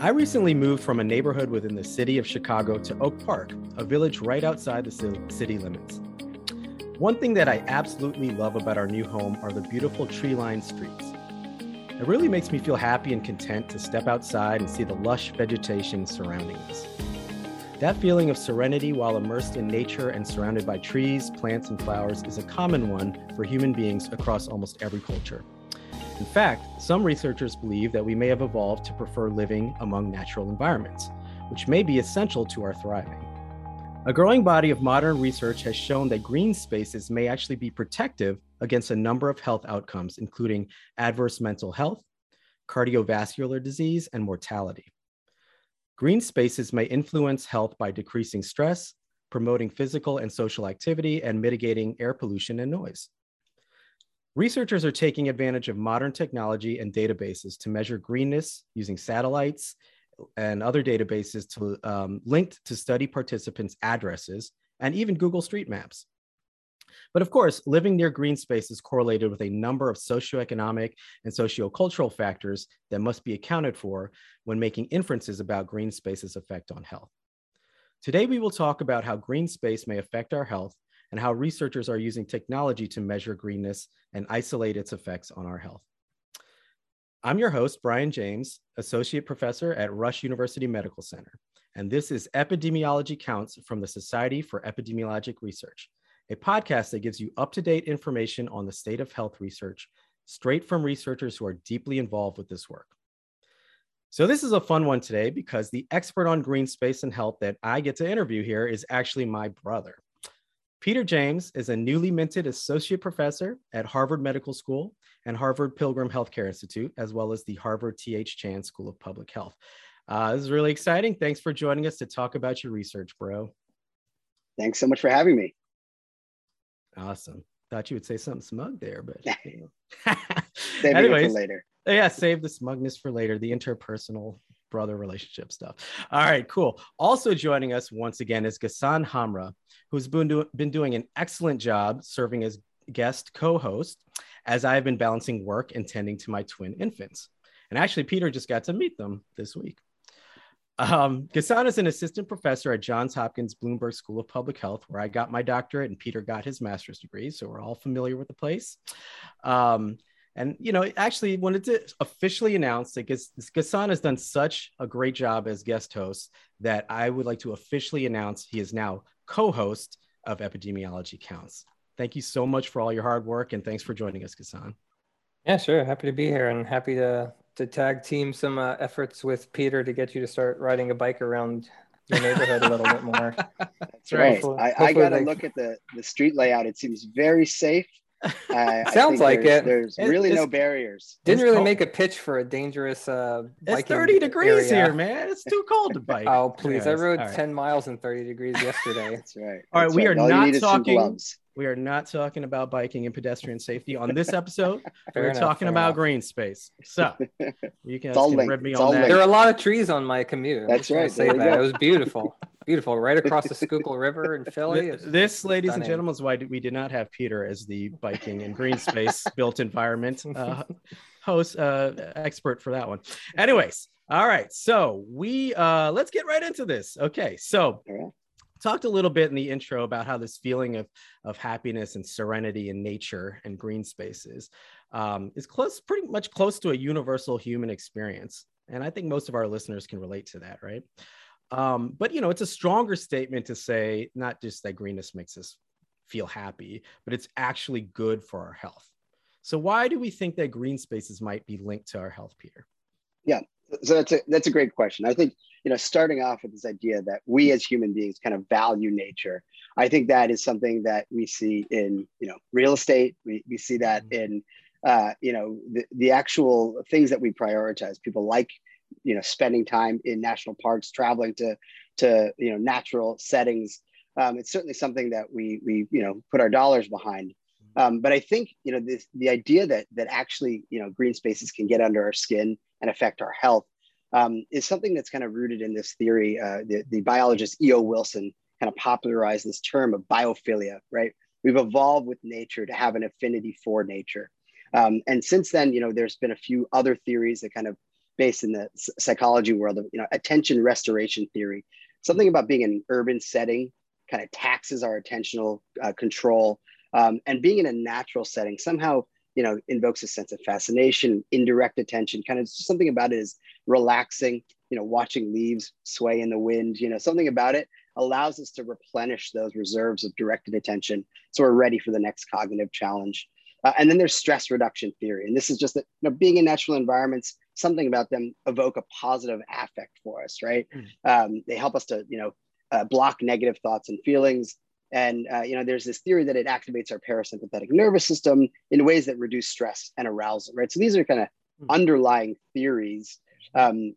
I recently moved from a neighborhood within the city of Chicago to Oak Park, a village right outside the city limits. One thing that I absolutely love about our new home are the beautiful tree lined streets. It really makes me feel happy and content to step outside and see the lush vegetation surrounding us. That feeling of serenity while immersed in nature and surrounded by trees, plants, and flowers is a common one for human beings across almost every culture. In fact, some researchers believe that we may have evolved to prefer living among natural environments, which may be essential to our thriving. A growing body of modern research has shown that green spaces may actually be protective against a number of health outcomes, including adverse mental health, cardiovascular disease, and mortality. Green spaces may influence health by decreasing stress, promoting physical and social activity, and mitigating air pollution and noise. Researchers are taking advantage of modern technology and databases to measure greenness using satellites and other databases to, um, linked to study participants' addresses and even Google Street Maps. But of course, living near green space is correlated with a number of socioeconomic and sociocultural factors that must be accounted for when making inferences about green space's effect on health. Today, we will talk about how green space may affect our health and how researchers are using technology to measure greenness and isolate its effects on our health. I'm your host, Brian James, Associate Professor at Rush University Medical Center, and this is Epidemiology Counts from the Society for Epidemiologic Research, a podcast that gives you up to date information on the state of health research straight from researchers who are deeply involved with this work. So, this is a fun one today because the expert on green space and health that I get to interview here is actually my brother. Peter James is a newly minted associate professor at Harvard Medical School and Harvard Pilgrim Healthcare Institute, as well as the Harvard T.H. Chan School of Public Health. Uh, this is really exciting. Thanks for joining us to talk about your research, bro. Thanks so much for having me. Awesome. Thought you would say something smug there, but you know. save Anyways, it for later. Yeah, save the smugness for later. The interpersonal brother relationship stuff. All right, cool. Also joining us once again is Ghassan Hamra, who's been, do- been doing an excellent job serving as guest co-host as I've been balancing work and tending to my twin infants. And actually, Peter just got to meet them this week. Um, Ghassan is an assistant professor at Johns Hopkins Bloomberg School of Public Health, where I got my doctorate and Peter got his master's degree. So we're all familiar with the place. Um, and you know, actually, when it's officially announced that Ghassan has done such a great job as guest host that I would like to officially announce he is now co-host of Epidemiology Counts. Thank you so much for all your hard work, and thanks for joining us, Ghassan. Yeah, sure. Happy to be here, and happy to to tag team some uh, efforts with Peter to get you to start riding a bike around your neighborhood a little bit more. That's right. Hopefully, I, I got to they... look at the the street layout. It seems very safe uh, Sounds like there's, it. There's really no barriers. Didn't really cold. make a pitch for a dangerous. Uh, it's 30 degrees area. here, man. It's too cold to bike. oh, please. I rode right. 10 miles in 30 degrees yesterday. That's right. All right. we right. are not talking. We are not talking about biking and pedestrian safety on this episode. we're enough, talking about enough. green space. So you can, can rib me on that. There are a lot of trees on my commute. That's right. Say that. It was beautiful beautiful, right across the Schuylkill River in Philly. It's this, ladies stunning. and gentlemen, is why we did not have Peter as the biking and green space built environment uh, host uh, expert for that one. Anyways, all right, so we uh, let's get right into this. Okay, so. Talked a little bit in the intro about how this feeling of, of happiness and serenity in nature and green spaces um, is close, pretty much close to a universal human experience. And I think most of our listeners can relate to that, right? Um, but you know, it's a stronger statement to say not just that greenness makes us feel happy, but it's actually good for our health. So why do we think that green spaces might be linked to our health, Peter? Yeah, so that's a that's a great question. I think you know, starting off with this idea that we as human beings kind of value nature. I think that is something that we see in you know real estate. We we see that mm-hmm. in uh, you know the, the actual things that we prioritize. People like you know spending time in national parks traveling to to you know natural settings um, it's certainly something that we we you know put our dollars behind. Um, but i think you know this the idea that that actually you know green spaces can get under our skin and affect our health um, is something that's kind of rooted in this theory uh, the, the biologist eo wilson kind of popularized this term of biophilia right? We've evolved with nature to have an affinity for nature. Um, and since then you know there's been a few other theories that kind of based in the psychology world of you know attention restoration theory. Something about being in an urban setting kind of taxes our attentional uh, control, um, and being in a natural setting somehow you know invokes a sense of fascination, indirect attention. Kind of something about it is relaxing. You know, watching leaves sway in the wind. You know, something about it allows us to replenish those reserves of directed attention, so we're ready for the next cognitive challenge. Uh, and then there's stress reduction theory. And this is just that you know, being in natural environments, something about them evoke a positive affect for us, right? Mm. Um, they help us to, you know, uh, block negative thoughts and feelings. And, uh, you know, there's this theory that it activates our parasympathetic nervous system in ways that reduce stress and arousal, right? So these are kind of mm. underlying theories. Um,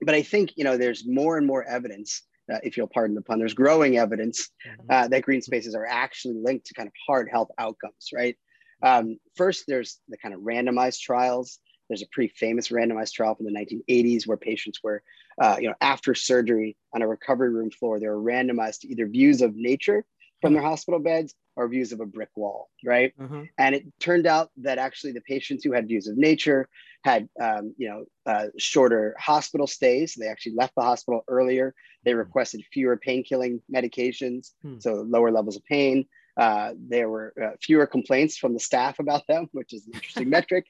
but I think, you know, there's more and more evidence uh, if you'll pardon the pun, there's growing evidence mm-hmm. uh, that green spaces are actually linked to kind of hard health outcomes, right? Um, first, there's the kind of randomized trials. There's a pretty famous randomized trial from the 1980s where patients were, uh, you know, after surgery on a recovery room floor, they were randomized to either views of nature from their hospital beds or views of a brick wall, right? Mm-hmm. And it turned out that actually the patients who had views of nature had, um, you know, uh, shorter hospital stays. They actually left the hospital earlier. They mm-hmm. requested fewer pain-killing medications, mm-hmm. so lower levels of pain. Uh, there were uh, fewer complaints from the staff about them, which is an interesting metric.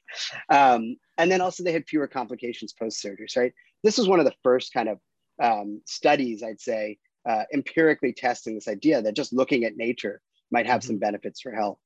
Um, and then also they had fewer complications post surgery, right? This was one of the first kind of um, studies, I'd say, uh, empirically testing this idea that just looking at nature might have some mm-hmm. benefits for health.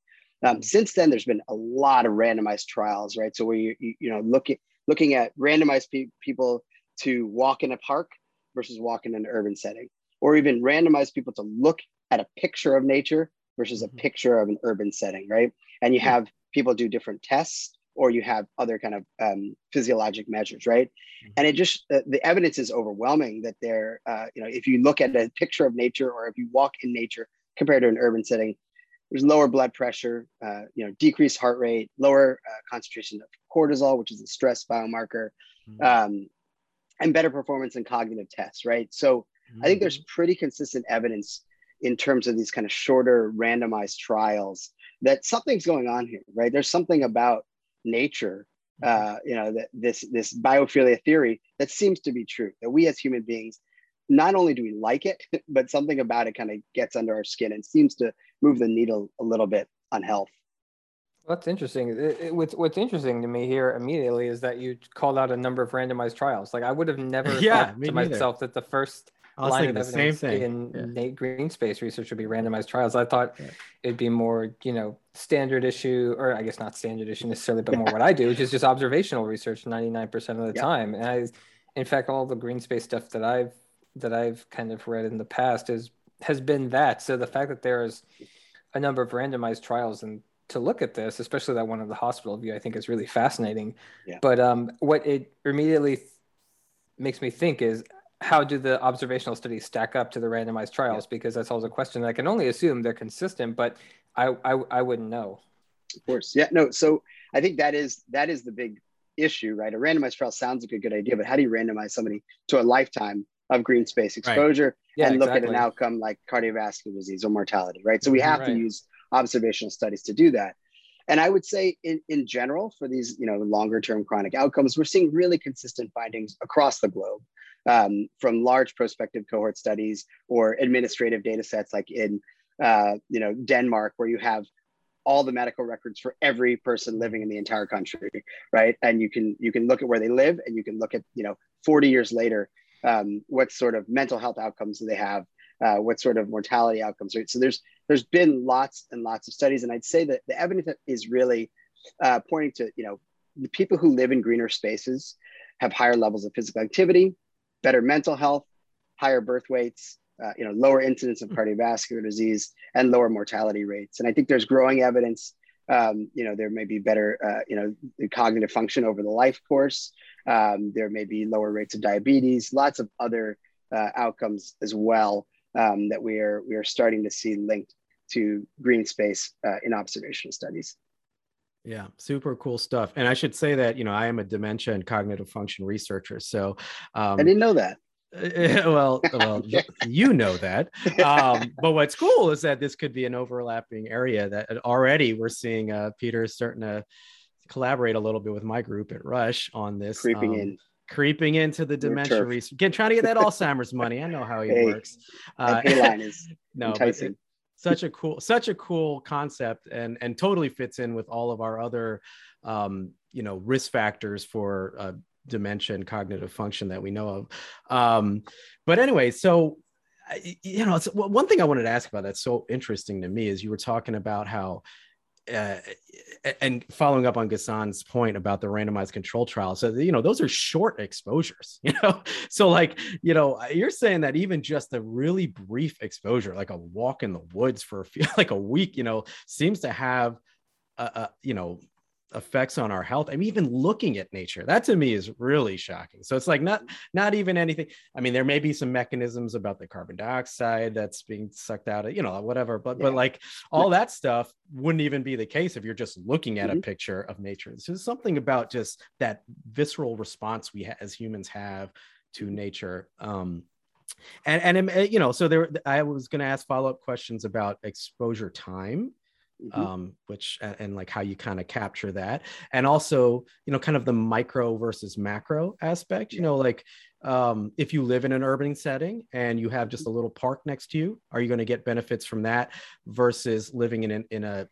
Um, mm-hmm. since then, there's been a lot of randomized trials, right? So we, you, you know, looking looking at randomized pe- people to walk in a park versus walk in an urban setting, or even randomized people to look at a picture of nature versus a mm-hmm. picture of an urban setting, right? And you have people do different tests or you have other kind of um, physiologic measures, right? Mm-hmm. And it just uh, the evidence is overwhelming that there, uh, you know, if you look at a picture of nature or if you walk in nature compared to an urban setting, there's lower blood pressure, uh, you know, decreased heart rate, lower uh, concentration of cortisol, which is a stress biomarker, mm-hmm. um, and better performance in cognitive tests, right? So mm-hmm. I think there's pretty consistent evidence in terms of these kind of shorter randomized trials that something's going on here right there's something about nature mm-hmm. uh, you know that this this biophilia theory that seems to be true that we as human beings not only do we like it but something about it kind of gets under our skin and seems to move the needle a little bit on health that's interesting. It, it, what's what's interesting to me here immediately is that you called out a number of randomized trials. Like I would have never yeah, thought to neither. myself that the first I was thinking the same thing. In yeah. Nate Green space research would be randomized trials. I thought yeah. it'd be more, you know, standard issue, or I guess not standard issue necessarily, but more what I do, which is just observational research 99% of the yeah. time. And I, in fact, all the green space stuff that I've that I've kind of read in the past is has been that. So the fact that there is a number of randomized trials and to look at this, especially that one of the hospital view, I think is really fascinating. Yeah. But um, what it immediately makes me think is how do the observational studies stack up to the randomized trials? Yeah. Because that's always a question. I can only assume they're consistent, but I, I I wouldn't know. Of course, yeah, no. So I think that is that is the big issue, right? A randomized trial sounds like a good idea, but how do you randomize somebody to a lifetime of green space exposure right. yeah, and look exactly. at an outcome like cardiovascular disease or mortality, right? So we mm-hmm. have right. to use observational studies to do that. And I would say in, in general, for these, you know, longer term chronic outcomes, we're seeing really consistent findings across the globe um, from large prospective cohort studies or administrative data sets like in, uh, you know, Denmark, where you have all the medical records for every person living in the entire country, right? And you can you can look at where they live, and you can look at you know 40 years later, um, what sort of mental health outcomes do they have, uh, what sort of mortality outcomes, right? So there's there's been lots and lots of studies, and I'd say that the evidence is really uh, pointing to you know the people who live in greener spaces have higher levels of physical activity, better mental health, higher birth weights, uh, you know, lower incidence of cardiovascular disease, and lower mortality rates. And I think there's growing evidence. Um, you know, there may be better, uh, you know, cognitive function over the life course. Um, there may be lower rates of diabetes, lots of other uh, outcomes as well um, that we are we are starting to see linked to green space uh, in observational studies. Yeah, super cool stuff. And I should say that you know I am a dementia and cognitive function researcher, so um, I didn't know that. well, well, you know that. Um, but what's cool is that this could be an overlapping area that already we're seeing. Uh, Peter is starting to collaborate a little bit with my group at Rush on this. Creeping um, in. creeping into the dementia research. Again, trying to get that Alzheimer's money. I know how he hey, works. Uh, line is no, enticing. Such a cool, such a cool concept, and and totally fits in with all of our other, um, you know, risk factors for uh, dementia and cognitive function that we know of. Um, but anyway, so you know, it's one thing I wanted to ask about that's so interesting to me is you were talking about how uh, and following up on Ghassan's point about the randomized control trial, so you know those are short exposures, you know. So like you know you're saying that even just a really brief exposure, like a walk in the woods for a few, like a week, you know, seems to have a, a you know effects on our health. I mean, even looking at nature, that to me is really shocking. So it's like not not even anything. I mean, there may be some mechanisms about the carbon dioxide that's being sucked out of, you know, whatever. But yeah. but like all that stuff wouldn't even be the case if you're just looking at mm-hmm. a picture of nature. So there's something about just that visceral response we ha- as humans have to nature. Um, and and you know, so there, I was going to ask follow up questions about exposure time Mm-hmm. um, which and, and, like how you kind of capture that. And also you know kind of the micro versus macro aspect you know like um, if you live in an urban setting and you have just a little park next to you are you going to get benefits from that versus living in an, in a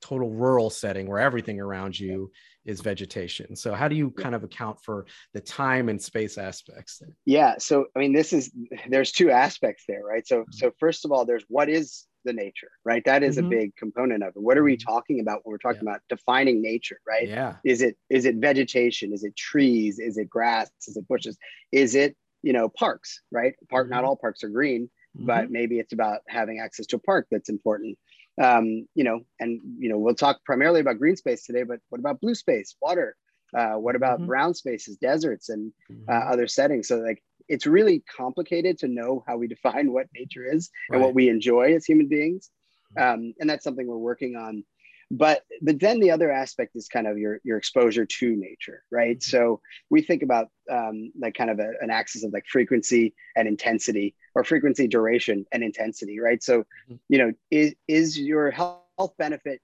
total rural setting where everything around you is vegetation? So how do you kind of account for the time and space aspects yeah so i mean this is there's two aspects there right? So mm-hmm. so first of all there's what is the nature, right? That is mm-hmm. a big component of it. What are we mm-hmm. talking about when we're talking yeah. about defining nature, right? Yeah. Is it is it vegetation? Is it trees? Is it grass? Is it bushes? Is it you know parks, right? Park. Mm-hmm. Not all parks are green, mm-hmm. but maybe it's about having access to a park that's important. Um, you know, and you know we'll talk primarily about green space today, but what about blue space, water? Uh, what about mm-hmm. brown spaces, deserts, and uh, mm-hmm. other settings? So like it's really complicated to know how we define what nature is right. and what we enjoy as human beings. Um, and that's something we're working on. But but then the other aspect is kind of your your exposure to nature, right? Mm-hmm. So we think about um, like kind of a, an axis of like frequency and intensity, or frequency, duration, and intensity, right? So mm-hmm. you know, is is your health benefit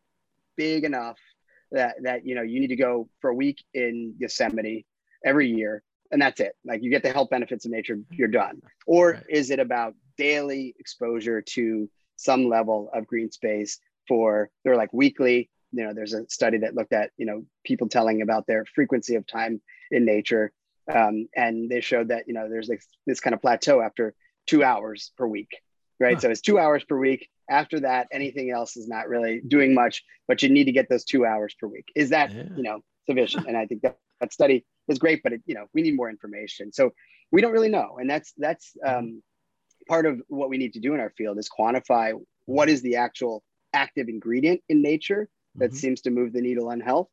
big enough that that you know you need to go for a week in Yosemite every year and that's it. Like you get the health benefits of nature, you're done. Or right. is it about daily exposure to some level of green space for they're like weekly? You know, there's a study that looked at you know people telling about their frequency of time in nature, um, and they showed that you know there's like this kind of plateau after two hours per week, right? Huh. So it's two hours per week. After that, anything else is not really doing much, but you need to get those two hours per week. Is that yeah. you know sufficient? And I think that that study was great, but it, you know, we need more information. So we don't really know. And that's, that's um, part of what we need to do in our field is quantify what is the actual active ingredient in nature that mm-hmm. seems to move the needle on health.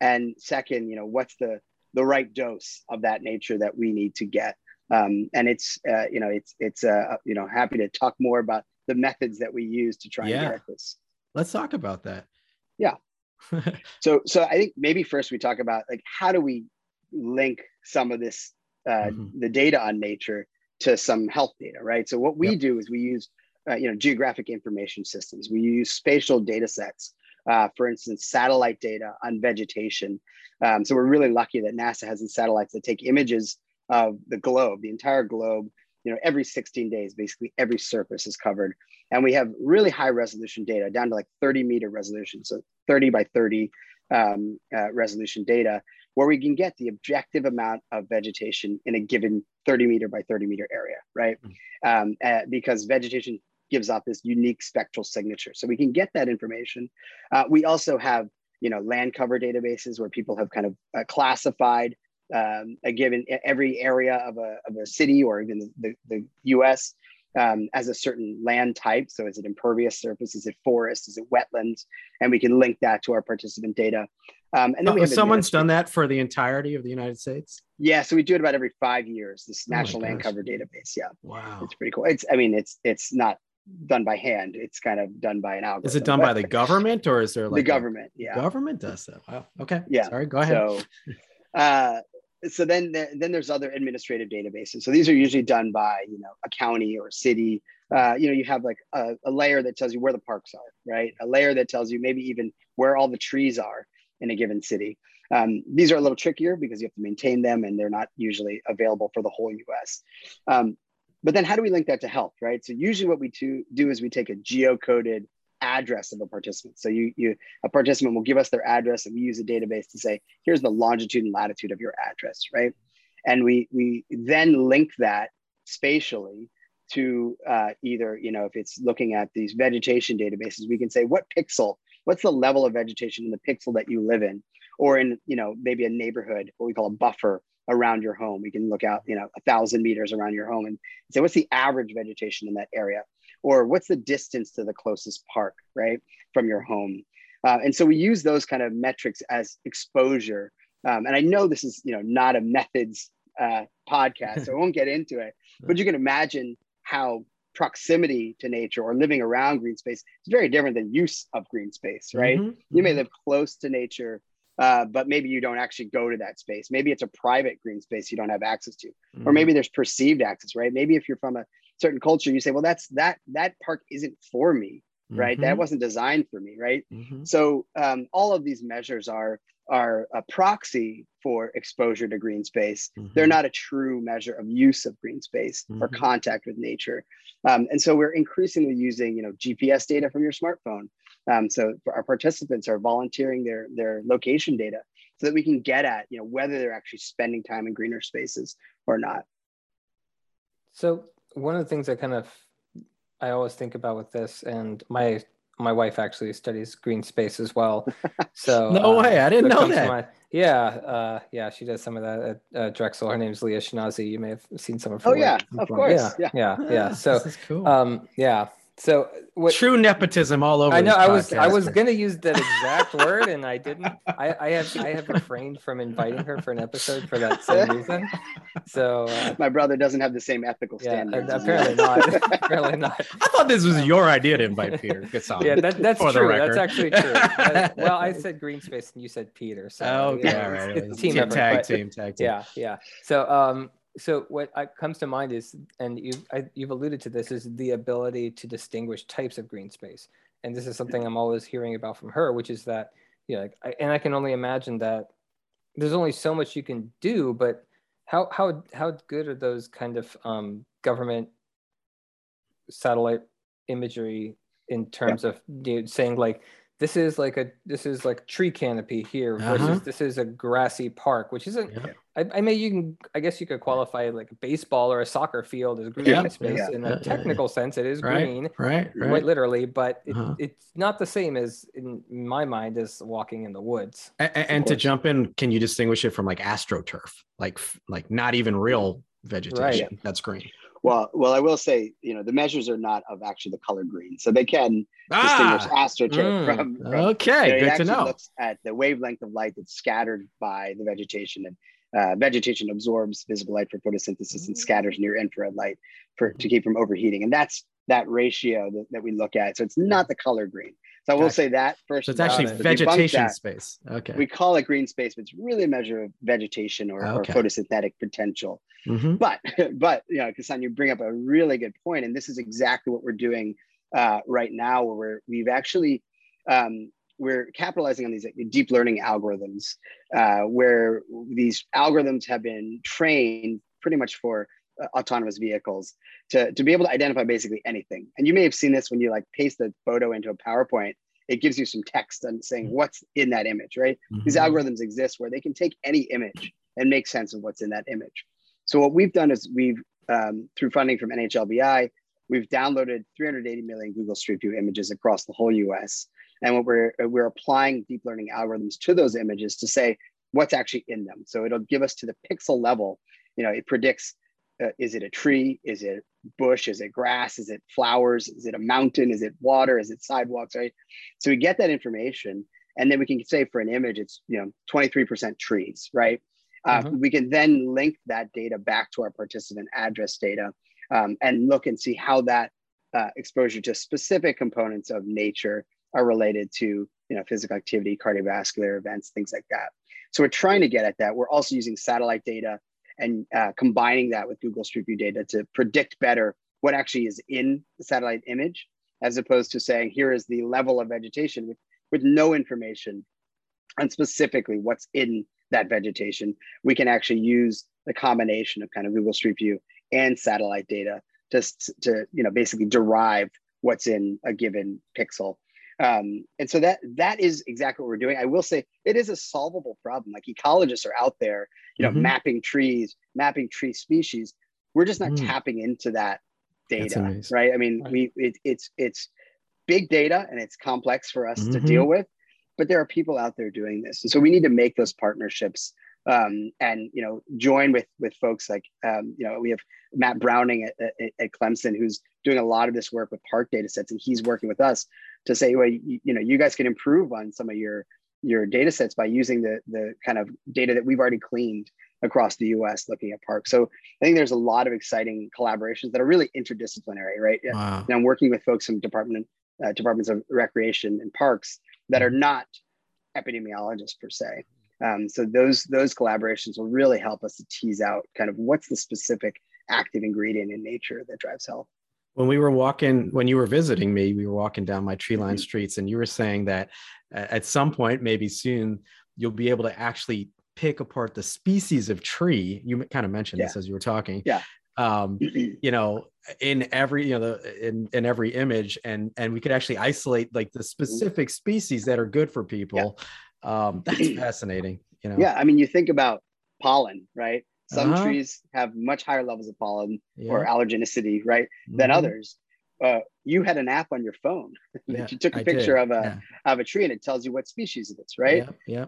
And second, you know, what's the, the right dose of that nature that we need to get. Um, and it's, uh, you know, it's, it's, uh, you know, happy to talk more about the methods that we use to try yeah. and get this. Let's talk about that. Yeah. so, so I think maybe first we talk about like, how do we link some of this uh, mm-hmm. the data on nature to some health data, right? So what we yep. do is we use uh, you know geographic information systems. We use spatial data sets. Uh, for instance, satellite data on vegetation. Um, so we're really lucky that NASA has these satellites that take images of the globe, the entire globe. You know, every 16 days, basically every surface is covered, and we have really high resolution data down to like 30 meter resolution, so 30 by 30 um, uh, resolution data where we can get the objective amount of vegetation in a given 30 meter by 30 meter area, right? Mm-hmm. Um, uh, because vegetation gives off this unique spectral signature. So we can get that information. Uh, we also have, you know, land cover databases where people have kind of uh, classified um, a given every area of a, of a city or even the, the, US um, as a certain land type. So is it impervious surface? Is it forest? Is it wetlands? And we can link that to our participant data. Um, and then we have someone's done that for the entirety of the United States. Yeah, so we do it about every five years. This oh National Land Cover Database. Yeah, wow, it's pretty cool. It's I mean, it's it's not done by hand. It's kind of done by an algorithm. Is it done by the government or is there like the government? Yeah, government does that. Wow. Okay. Yeah. Sorry. Go ahead. So, uh, so then then there's other administrative databases. So these are usually done by you know a county or a city. Uh, you know you have like a, a layer that tells you where the parks are, right? A layer that tells you maybe even where all the trees are in a given city. Um, these are a little trickier because you have to maintain them and they're not usually available for the whole US. Um, but then how do we link that to health, right? So usually what we do, do is we take a geocoded address of a participant. So you, you a participant will give us their address and we use a database to say, here's the longitude and latitude of your address, right? And we, we then link that spatially to uh, either, you know, if it's looking at these vegetation databases, we can say what pixel, what's the level of vegetation in the pixel that you live in, or in, you know, maybe a neighborhood, what we call a buffer around your home. We can look out, you know, a thousand meters around your home and say, what's the average vegetation in that area? Or what's the distance to the closest park, right, from your home? Uh, and so we use those kind of metrics as exposure. Um, and I know this is, you know, not a methods uh, podcast, so I won't get into it. But you can imagine how proximity to nature or living around green space is very different than use of green space, right? Mm-hmm. You may mm-hmm. live close to nature, uh, but maybe you don't actually go to that space. Maybe it's a private green space you don't have access to, mm-hmm. or maybe there's perceived access, right? Maybe if you're from a certain culture, you say, well, that's that that park isn't for me, right? Mm-hmm. That wasn't designed for me, right? Mm-hmm. So um, all of these measures are are a proxy for exposure to green space. Mm-hmm. They're not a true measure of use of green space mm-hmm. or contact with nature. Um, and so we're increasingly using, you know, GPS data from your smartphone. Um, so our participants are volunteering their their location data so that we can get at, you know, whether they're actually spending time in greener spaces or not. So one of the things I kind of I always think about with this, and my my wife actually studies green space as well. So no uh, way, I didn't know that. My, yeah, uh, yeah, she does some of that at uh, Drexel. Her name's Leah Schinasi. You may have seen some of her. Oh yeah, of course. Yeah, yeah, yeah. yeah. So cool. um, yeah, so what, true nepotism all over. I know. I was I was gonna use that exact word, and I didn't. I, I have I have refrained from inviting her for an episode for that same reason. So uh, my brother doesn't have the same ethical yeah, standards. Apparently not. apparently not. I thought this was your idea to invite Peter. Ghassan, yeah, that, that's true. That's actually true. well, I said green space, and you said Peter. So oh, yeah, right. Team, team member, tag but, team, tag team. Yeah, yeah. So um, so what comes to mind is, and you've you've alluded to this, is the ability to distinguish types of green space. And this is something I'm always hearing about from her, which is that, you know, like, I, and I can only imagine that there's only so much you can do, but how how how good are those kind of um, government satellite imagery in terms yeah. of you know, saying like this is like a this is like tree canopy here versus uh-huh. this is a grassy park, which isn't. Yeah. I, I mean, you can. I guess you could qualify like a baseball or a soccer field as green yeah. space yeah. in a technical sense. It is right. green, right, right, quite literally, but it, uh-huh. it's not the same as in my mind as walking in the woods. And, and to jump in, can you distinguish it from like astroturf, like like not even real vegetation right. that's green? Well, well, I will say, you know, the measures are not of actually the color green, so they can ah, distinguish astroturf mm, from, from, Okay, good to know. Looks at the wavelength of light that's scattered by the vegetation, and uh, vegetation absorbs visible light for photosynthesis mm. and scatters near infrared light for to keep from overheating, and that's that ratio that, that we look at. So it's not the color green. So I will say that first. So it's actually vegetation space. Okay. We call it green space, but it's really a measure of vegetation or, okay. or photosynthetic potential. Mm-hmm. But but you know, Ghassan, you bring up a really good point, and this is exactly what we're doing uh, right now, where we're, we've actually um, we're capitalizing on these deep learning algorithms, uh, where these algorithms have been trained pretty much for autonomous vehicles to, to be able to identify basically anything. And you may have seen this when you like paste a photo into a PowerPoint, it gives you some text and saying mm-hmm. what's in that image, right? Mm-hmm. These algorithms exist where they can take any image and make sense of what's in that image. So what we've done is we've, um, through funding from NHLBI, we've downloaded 380 million Google Street View images across the whole US. And what we're, we're applying deep learning algorithms to those images to say what's actually in them. So it'll give us to the pixel level, you know, it predicts uh, is it a tree? Is it bush? Is it grass? Is it flowers? Is it a mountain? Is it water? Is it sidewalks? Right. So we get that information, and then we can say for an image, it's you know 23% trees, right? Uh, mm-hmm. we can then link that data back to our participant address data um, and look and see how that uh, exposure to specific components of nature are related to you know physical activity, cardiovascular events, things like that. So we're trying to get at that. We're also using satellite data and uh, combining that with Google Street View data to predict better what actually is in the satellite image, as opposed to saying, here is the level of vegetation with, with no information on specifically what's in that vegetation, we can actually use the combination of kind of Google Street View and satellite data just to you know basically derive what's in a given pixel. Um, and so that that is exactly what we're doing. I will say it is a solvable problem. Like ecologists are out there, you know, mm-hmm. mapping trees, mapping tree species. We're just not mm. tapping into that data, right? I mean, right. we it, it's it's big data and it's complex for us mm-hmm. to deal with, but there are people out there doing this, and so we need to make those partnerships um, and you know join with with folks like um, you know we have Matt Browning at, at, at, Clemson who's doing a lot of this work with park data sets and he's working with us to say well you, you know you guys can improve on some of your your data sets by using the the kind of data that we've already cleaned across the US looking at parks. So I think there's a lot of exciting collaborations that are really interdisciplinary, right? Wow. And I'm working with folks from department uh, departments of recreation and parks that are not epidemiologists per se. Um, so those those collaborations will really help us to tease out kind of what's the specific active ingredient in nature that drives health. When we were walking, when you were visiting me, we were walking down my tree lined mm-hmm. streets, and you were saying that at some point, maybe soon, you'll be able to actually pick apart the species of tree. You kind of mentioned yeah. this as you were talking. Yeah. Um, you know, in every you know the in in every image, and and we could actually isolate like the specific species that are good for people. Yeah um, that's fascinating. You know. Yeah, I mean, you think about pollen, right? Some uh-huh. trees have much higher levels of pollen yeah. or allergenicity, right, mm-hmm. than others. Uh, you had an app on your phone. Yeah, you took a picture of a yeah. of a tree and it tells you what species it is, right? Yeah.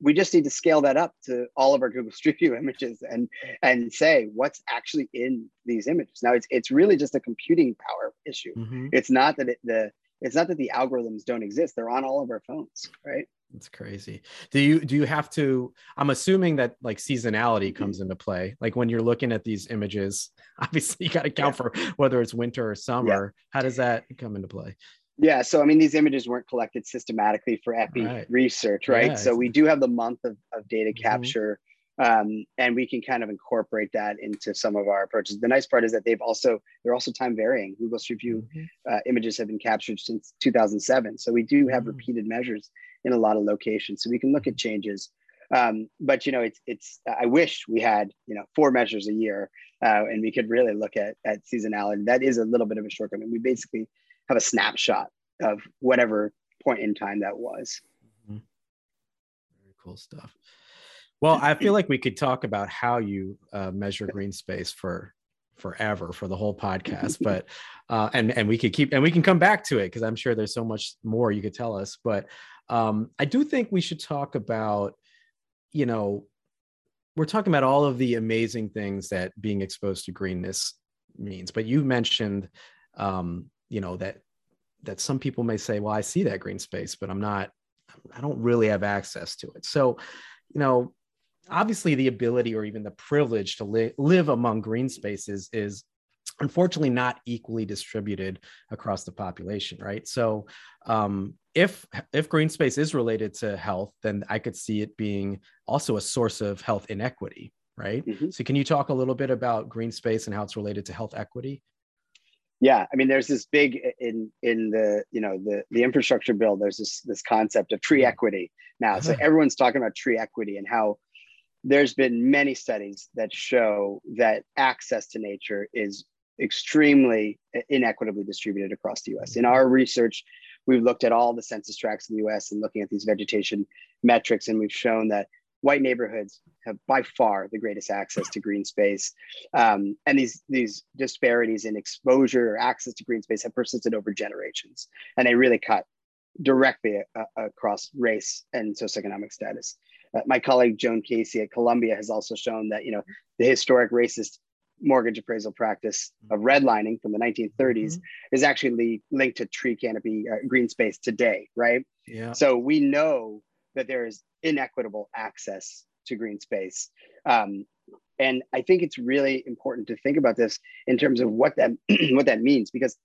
We just need to scale that up to all of our Google Street View images and and say what's actually in these images. Now it's it's really just a computing power issue. Mm-hmm. It's not that it, the it's not that the algorithms don't exist; they're on all of our phones, right? It's crazy. Do you do you have to? I'm assuming that like seasonality comes into play. Like when you're looking at these images, obviously you got to count yeah. for whether it's winter or summer. Yeah. How does that come into play? Yeah, so I mean, these images weren't collected systematically for epi right. research, right? Yeah, so we do have the month of, of data mm-hmm. capture, um, and we can kind of incorporate that into some of our approaches. The nice part is that they've also they're also time varying. Google Street View mm-hmm. uh, images have been captured since 2007, so we do have mm-hmm. repeated measures in a lot of locations. So we can look at changes. Um, but you know, it's it's. I wish we had you know four measures a year, uh, and we could really look at at seasonality. That is a little bit of a shortcoming. We basically have a snapshot of whatever point in time that was. Mm-hmm. Very cool stuff. Well, I feel like we could talk about how you uh, measure green space for forever for the whole podcast, but uh, and and we could keep and we can come back to it because I'm sure there's so much more you could tell us. But um, I do think we should talk about, you know, we're talking about all of the amazing things that being exposed to greenness means. But you mentioned, um, you know, that that some people may say, well, I see that green space, but I'm not, I don't really have access to it. So, you know, obviously the ability or even the privilege to li- live among green spaces is unfortunately not equally distributed across the population right so um, if if green space is related to health then i could see it being also a source of health inequity right mm-hmm. so can you talk a little bit about green space and how it's related to health equity yeah i mean there's this big in in the you know the the infrastructure bill there's this this concept of tree equity now so everyone's talking about tree equity and how there's been many studies that show that access to nature is extremely inequitably distributed across the US. In mm-hmm. our research, we've looked at all the census tracts in the US and looking at these vegetation metrics, and we've shown that white neighborhoods have by far the greatest access to green space. Um, and these, these disparities in exposure or access to green space have persisted over generations, and they really cut directly uh, across race and socioeconomic status. Uh, my colleague Joan Casey at Columbia has also shown that you know the historic racist mortgage appraisal practice of redlining from the 1930s mm-hmm. is actually linked to tree canopy uh, green space today, right? Yeah. So we know that there is inequitable access to green space. Um, and I think it's really important to think about this in terms of what that what that means because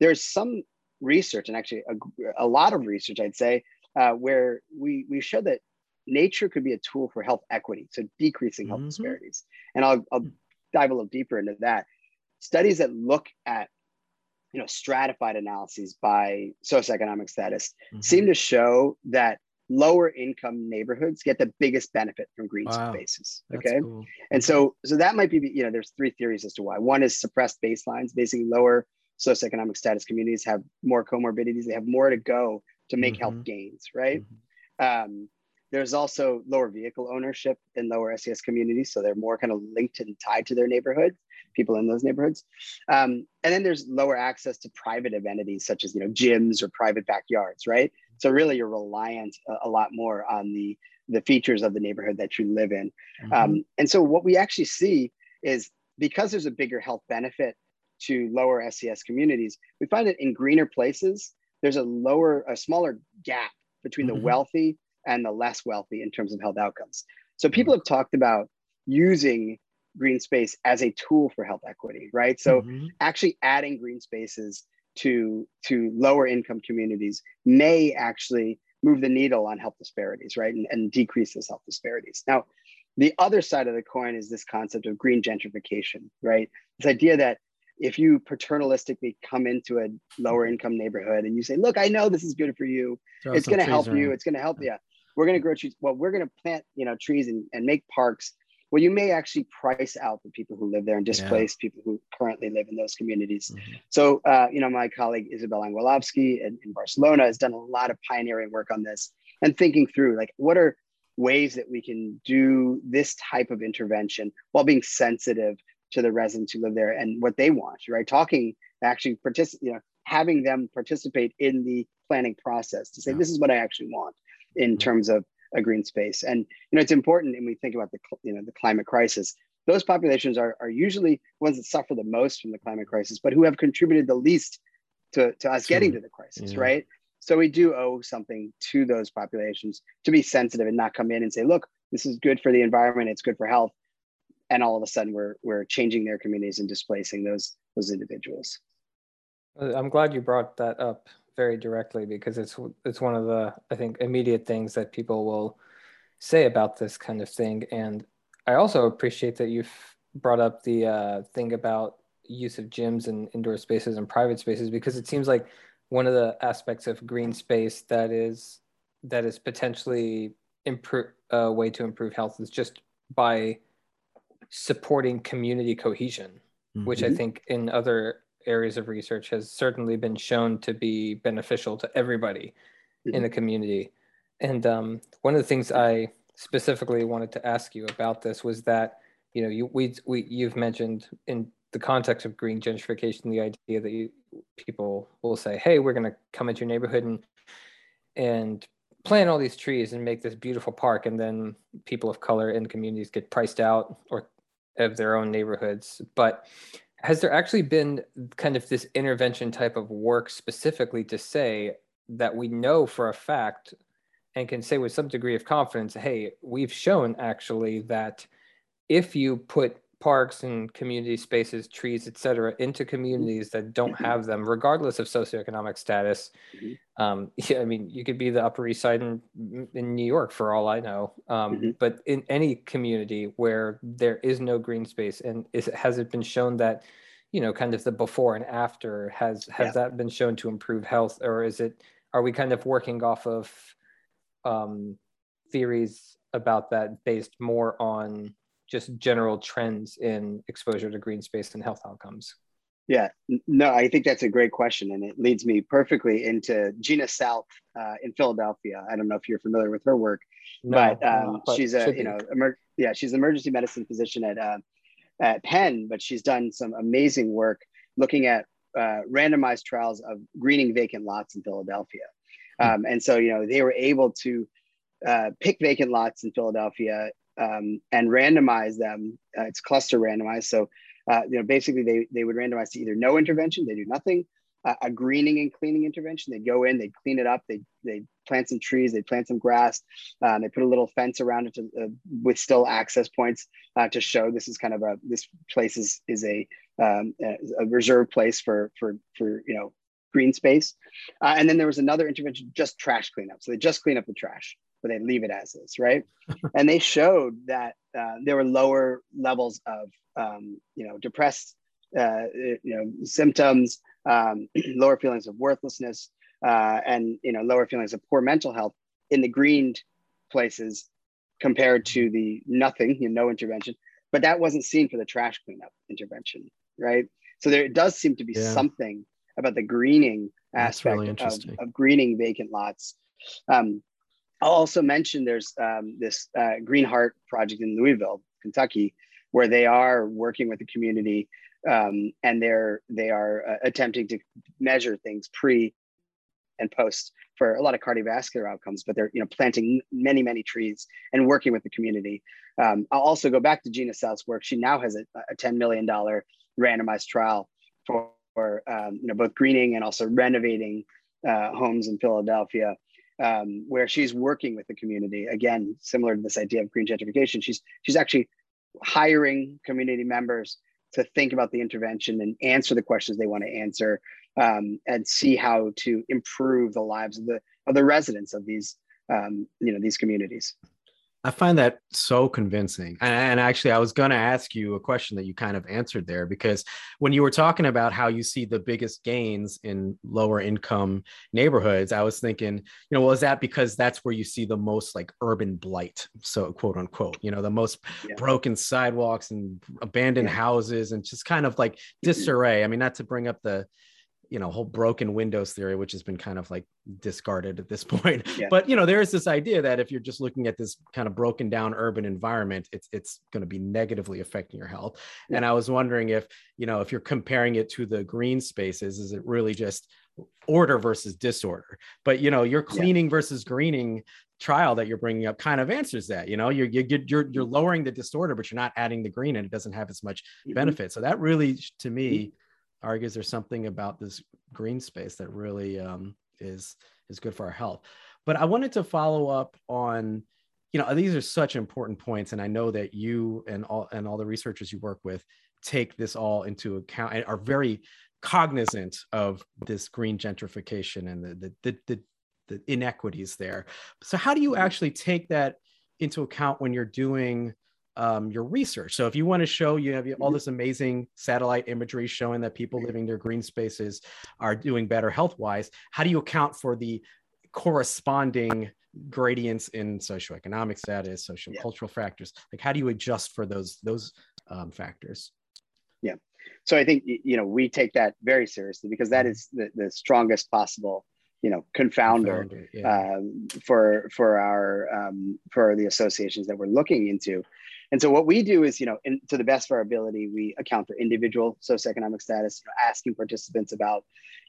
there's some research and actually a, a lot of research I'd say uh, where we we show that nature could be a tool for health equity, so decreasing health mm-hmm. disparities. And I'll, I'll dive a little deeper into that. Studies that look at you know stratified analyses by socioeconomic status mm-hmm. seem to show that lower income neighborhoods get the biggest benefit from green wow. spaces. Okay. Cool. And so, so that might be, you know, there's three theories as to why. One is suppressed baselines, basically lower socioeconomic status communities have more comorbidities. They have more to go to make mm-hmm. health gains, right? Mm-hmm. Um, there's also lower vehicle ownership in lower SES communities. So they're more kind of linked and tied to their neighborhood, people in those neighborhoods. Um, and then there's lower access to private amenities such as, you know, gyms or private backyards, right? So really you're reliant a, a lot more on the, the features of the neighborhood that you live in. Mm-hmm. Um, and so what we actually see is because there's a bigger health benefit to lower SES communities, we find that in greener places, there's a lower, a smaller gap between mm-hmm. the wealthy and the less wealthy in terms of health outcomes. So people have talked about using green space as a tool for health equity, right? So mm-hmm. actually adding green spaces to to lower income communities may actually move the needle on health disparities, right? And, and decrease those health disparities. Now, the other side of the coin is this concept of green gentrification, right? This idea that if you paternalistically come into a lower income neighborhood and you say, look, I know this is good for you, Throw it's going to help around. you, it's going to help you we're going to grow trees. Well, we're going to plant, you know, trees and, and make parks. Well, you may actually price out the people who live there and displace yeah. people who currently live in those communities. Mm-hmm. So, uh, you know, my colleague Isabelle Anguelovski in, in Barcelona has done a lot of pioneering work on this and thinking through like what are ways that we can do this type of intervention while being sensitive to the residents who live there and what they want, right? Talking, actually participate, you know, having them participate in the planning process to say, yeah. this is what I actually want in terms of a green space. And you know, it's important when we think about the you know the climate crisis. Those populations are, are usually ones that suffer the most from the climate crisis, but who have contributed the least to, to us getting to the crisis, yeah. right? So we do owe something to those populations to be sensitive and not come in and say, look, this is good for the environment, it's good for health. And all of a sudden we're we're changing their communities and displacing those those individuals. Uh, I'm glad you brought that up very directly because it's it's one of the I think immediate things that people will say about this kind of thing. And I also appreciate that you've brought up the uh, thing about use of gyms and indoor spaces and private spaces because it seems like one of the aspects of green space that is that is potentially improve a way to improve health is just by supporting community cohesion, mm-hmm. which I mm-hmm. think in other areas of research has certainly been shown to be beneficial to everybody mm-hmm. in the community. And um, one of the things I specifically wanted to ask you about this was that you know you we, we you've mentioned in the context of green gentrification the idea that you, people will say hey we're going to come into your neighborhood and and plant all these trees and make this beautiful park and then people of color in communities get priced out or of their own neighborhoods but has there actually been kind of this intervention type of work specifically to say that we know for a fact and can say with some degree of confidence hey we've shown actually that if you put parks and community spaces trees etc into communities that don't mm-hmm. have them regardless of socioeconomic status mm-hmm. um, yeah, i mean you could be the upper east side in, in new york for all i know um, mm-hmm. but in any community where there is no green space and is, has it been shown that you know kind of the before and after has has yeah. that been shown to improve health or is it are we kind of working off of um, theories about that based more on just general trends in exposure to green space and health outcomes? Yeah, no, I think that's a great question, and it leads me perfectly into Gina South uh, in Philadelphia. I don't know if you're familiar with her work, no, but, um, but she's a you know emer- yeah she's an emergency medicine physician at uh, at Penn, but she's done some amazing work looking at uh, randomized trials of greening vacant lots in Philadelphia. Hmm. Um, and so, you know, they were able to uh, pick vacant lots in Philadelphia um, and randomize them. Uh, it's cluster randomized. So, uh, you know, basically they, they would randomize to either no intervention, they do nothing, uh, a greening and cleaning intervention. They go in, they clean it up, they, they plant some trees, they plant some grass, um, they put a little fence around it to, uh, with still access points uh, to show this is kind of a, this place is, is a, um, a reserved place for, for, for, you know, green space. And then there was another intervention, just trash cleanup. So they just clean up the trash, but they leave it as is, right? and they showed that uh, there were lower levels of, um, you know, depressed, uh, you know, symptoms, um, lower feelings of worthlessness, uh, and you know, lower feelings of poor mental health in the greened places compared to the nothing, you know, no intervention. But that wasn't seen for the trash cleanup intervention, right? So there does seem to be yeah. something about the greening aspect really of, of, greening vacant lots. Um, I'll also mention there's um, this uh, Green Heart project in Louisville, Kentucky, where they are working with the community um, and they're they are uh, attempting to measure things pre and post for a lot of cardiovascular outcomes. But they're you know planting many many trees and working with the community. Um, I'll also go back to Gina South's work. She now has a, a $10 million randomized trial for, for um, you know both greening and also renovating uh, homes in Philadelphia. Um, where she's working with the community again, similar to this idea of green gentrification. She's she's actually hiring community members to think about the intervention and answer the questions they want to answer um, and see how to improve the lives of the of the residents of these um, you know these communities I find that so convincing. And, and actually, I was going to ask you a question that you kind of answered there because when you were talking about how you see the biggest gains in lower income neighborhoods, I was thinking, you know, well, is that because that's where you see the most like urban blight? So, quote unquote, you know, the most yeah. broken sidewalks and abandoned yeah. houses and just kind of like mm-hmm. disarray. I mean, not to bring up the, you know whole broken windows theory which has been kind of like discarded at this point yeah. but you know there is this idea that if you're just looking at this kind of broken down urban environment it's it's going to be negatively affecting your health yeah. and i was wondering if you know if you're comparing it to the green spaces is it really just order versus disorder but you know your cleaning yeah. versus greening trial that you're bringing up kind of answers that you know you're you're you're, you're lowering the disorder but you're not adding the green and it doesn't have as much mm-hmm. benefit so that really to me mm-hmm argues there's something about this green space that really um, is is good for our health. But I wanted to follow up on, you know, these are such important points, and I know that you and all and all the researchers you work with take this all into account and are very cognizant of this green gentrification and the the the, the, the inequities there. So how do you actually take that into account when you're doing um, your research. So if you want to show you have all mm-hmm. this amazing satellite imagery showing that people living their green spaces are doing better health wise, how do you account for the corresponding gradients in socioeconomic status, social cultural yeah. factors? Like how do you adjust for those those um, factors? Yeah. So I think you know we take that very seriously because that mm-hmm. the, the strongest possible you know confounder, confounder yeah. um, for for our um, for the associations that we're looking into and so what we do is, you know, in, to the best of our ability, we account for individual socioeconomic status, you know, asking participants about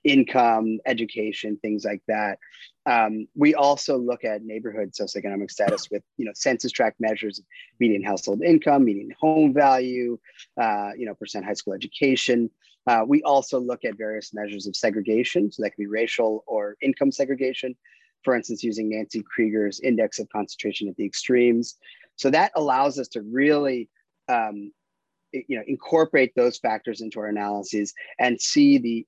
income, education, things like that. Um, we also look at neighborhood socioeconomic status with, you know, census tract measures median household income, median home value, uh, you know, percent high school education. Uh, we also look at various measures of segregation. So that could be racial or income segregation. For instance, using Nancy Krieger's index of concentration at the extremes. So that allows us to really, um, you know, incorporate those factors into our analyses and see the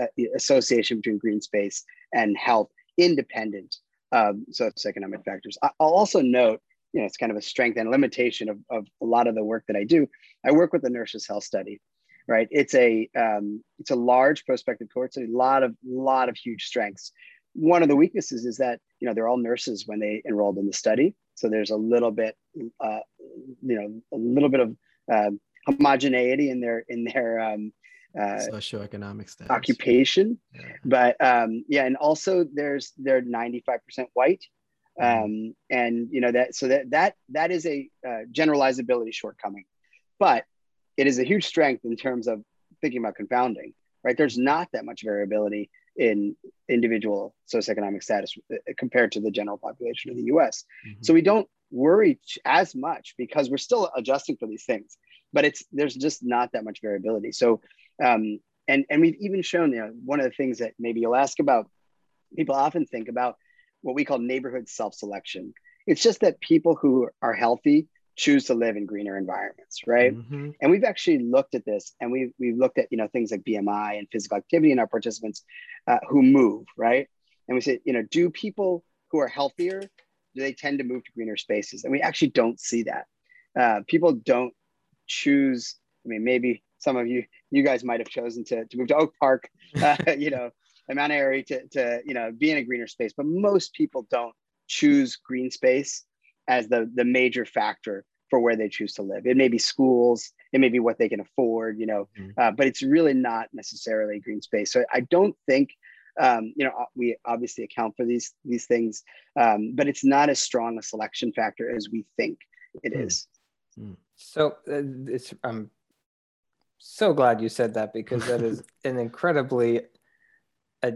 uh, association between green space and health independent of socioeconomic factors. I'll also note, you know, it's kind of a strength and limitation of, of a lot of the work that I do. I work with the Nurses Health Study, right? It's a um, it's a large prospective cohort, so a lot of lot of huge strengths. One of the weaknesses is that you know they're all nurses when they enrolled in the study, so there's a little bit, uh, you know, a little bit of uh, homogeneity in their in their um, uh, socioeconomic status. occupation. Yeah. But um, yeah, and also there's they're 95% white. Mm-hmm. Um, and you know that so that that that is a uh, generalizability shortcoming, but it is a huge strength in terms of thinking about confounding. Right, there's not that much variability in individual socioeconomic status uh, compared to the general population of the US. Mm-hmm. So we don't worry as much because we're still adjusting for these things, but it's there's just not that much variability. So um, and and we've even shown you know one of the things that maybe you'll ask about people often think about what we call neighborhood self-selection. It's just that people who are healthy choose to live in greener environments, right? Mm-hmm. And we've actually looked at this, and we've we've looked at you know things like BMI and physical activity in our participants uh, who move, right? And we said, you know, do people who are healthier do they tend to move to greener spaces? And we actually don't see that. Uh, people don't choose. I mean, maybe some of you you guys might have chosen to, to move to Oak Park, uh, you know, in Mount Airy to to you know be in a greener space, but most people don't choose green space as the the major factor for where they choose to live. It may be schools, it may be what they can afford, you know, mm-hmm. uh, but it's really not necessarily green space. So I don't think, um, you know, we obviously account for these these things, um, but it's not as strong a selection factor as we think it mm. is. Mm. So uh, it's I'm so glad you said that because that is an incredibly a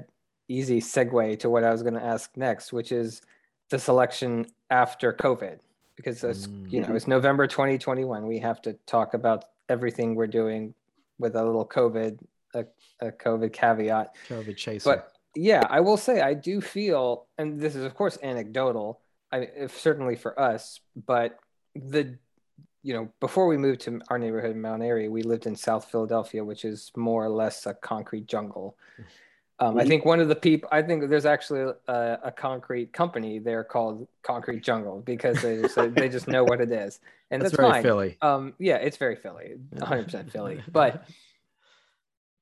easy segue to what I was going to ask next, which is the selection after COVID because it's mm. you know it's November 2021. We have to talk about everything we're doing with a little COVID, a, a COVID caveat. COVID chaser. But yeah, I will say I do feel, and this is of course anecdotal. I if certainly for us, but the you know before we moved to our neighborhood in Mount Airy, we lived in South Philadelphia, which is more or less a concrete jungle. Um, I think one of the people, I think there's actually a, a, concrete company there called Concrete Jungle because they just, they just know what it is, and that's, that's very fine. Philly. Um, yeah, it's very Philly, 100 percent Philly. But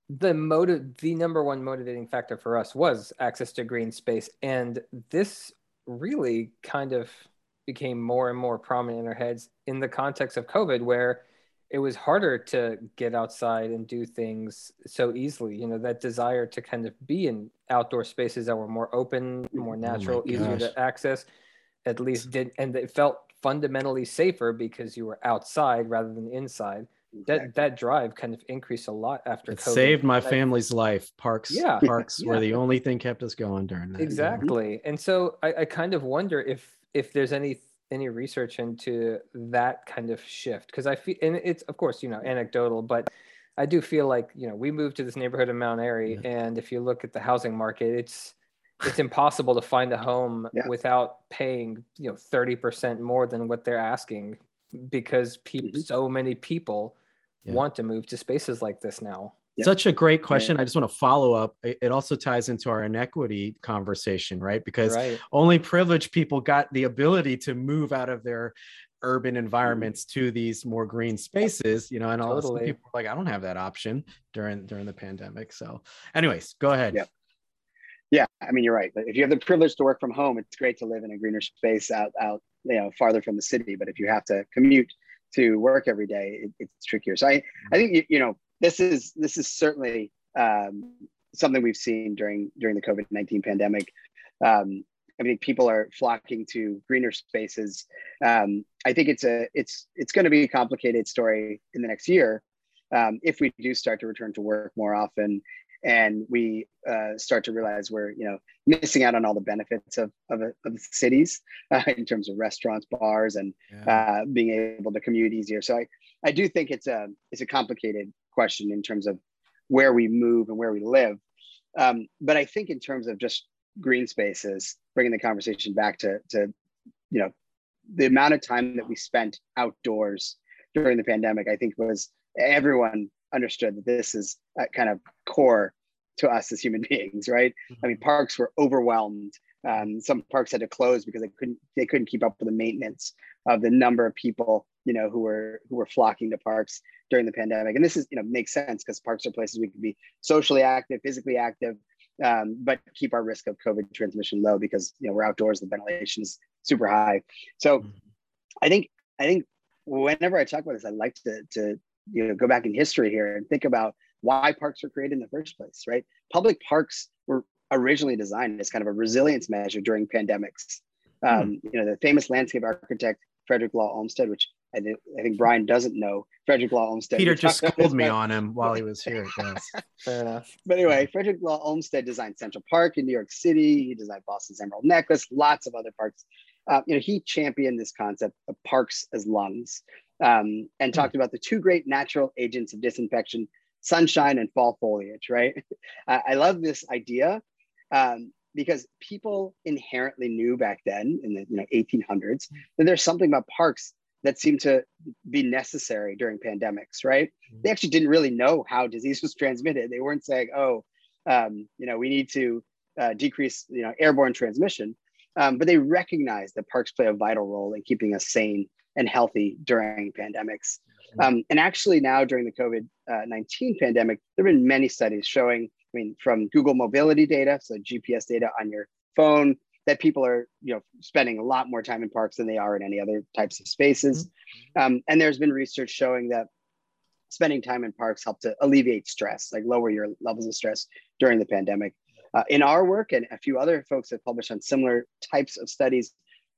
the motive, the number one motivating factor for us was access to green space, and this really kind of became more and more prominent in our heads in the context of COVID, where it was harder to get outside and do things so easily you know that desire to kind of be in outdoor spaces that were more open mm, more oh natural oh easier to access at least did and it felt fundamentally safer because you were outside rather than inside. That that drive kind of increased a lot after it COVID. saved my family's life. Parks yeah. parks yeah. were the only thing kept us going during that. Exactly. Mm-hmm. And so I, I kind of wonder if if there's any any research into that kind of shift because I feel and it's of course you know anecdotal, but I do feel like you know we moved to this neighborhood in Mount Airy, yeah. and if you look at the housing market, it's it's impossible to find a home yeah. without paying you know 30% more than what they're asking because people mm-hmm. so many people yeah. want to move to spaces like this now such a great question. Yeah. I just want to follow up. It also ties into our inequity conversation, right? Because right. only privileged people got the ability to move out of their urban mm-hmm. environments to these more green spaces, you know, and all totally. people like, I don't have that option during during the pandemic. So, anyways, go ahead. Yeah. Yeah, I mean, you're right. But if you have the privilege to work from home, it's great to live in a greener space out, out, you know, farther from the city. But if you have to commute to work every day, it, it's trickier. So I, I think you, you know, this is this is certainly um, something we've seen during during the COVID nineteen pandemic. Um, I mean, people are flocking to greener spaces. Um, I think it's a it's it's going to be a complicated story in the next year um, if we do start to return to work more often and we uh, start to realize we're you know missing out on all the benefits of of, of cities uh, in terms of restaurants, bars, and yeah. uh, being able to commute easier. So I I do think it's a it's a complicated question in terms of where we move and where we live. Um, but I think in terms of just green spaces, bringing the conversation back to, to, you know, the amount of time that we spent outdoors during the pandemic, I think was everyone understood that this is kind of core to us as human beings, right? Mm-hmm. I mean, parks were overwhelmed. Um, some parks had to close because they couldn't they couldn't keep up with the maintenance of the number of people you know who were who were flocking to parks during the pandemic and this is you know makes sense because parks are places we can be socially active physically active um, but keep our risk of covid transmission low because you know we're outdoors the ventilation is super high so mm-hmm. i think i think whenever i talk about this i like to to you know go back in history here and think about why parks were created in the first place right public parks were originally designed as kind of a resilience measure during pandemics hmm. um, you know the famous landscape architect Frederick Law Olmsted, which I, th- I think Brian doesn't know. Frederick Law Olmsted. Peter just schooled me on him while he was here. Yes. Fair enough. But anyway, Frederick Law Olmsted designed Central Park in New York City. He designed Boston's Emerald Necklace, lots of other parks. Uh, you know, he championed this concept of parks as lungs um, and talked about the two great natural agents of disinfection, sunshine and fall foliage, right? I love this idea um, because people inherently knew back then in the you know 1800s that there's something about parks that seemed to be necessary during pandemics right mm-hmm. they actually didn't really know how disease was transmitted they weren't saying oh um, you know we need to uh, decrease you know airborne transmission um, but they recognize that parks play a vital role in keeping us sane and healthy during pandemics mm-hmm. um, and actually now during the covid-19 uh, pandemic there have been many studies showing I mean, from Google mobility data, so GPS data on your phone, that people are you know spending a lot more time in parks than they are in any other types of spaces. Mm-hmm. Um, and there's been research showing that spending time in parks help to alleviate stress, like lower your levels of stress during the pandemic. Uh, in our work, and a few other folks have published on similar types of studies,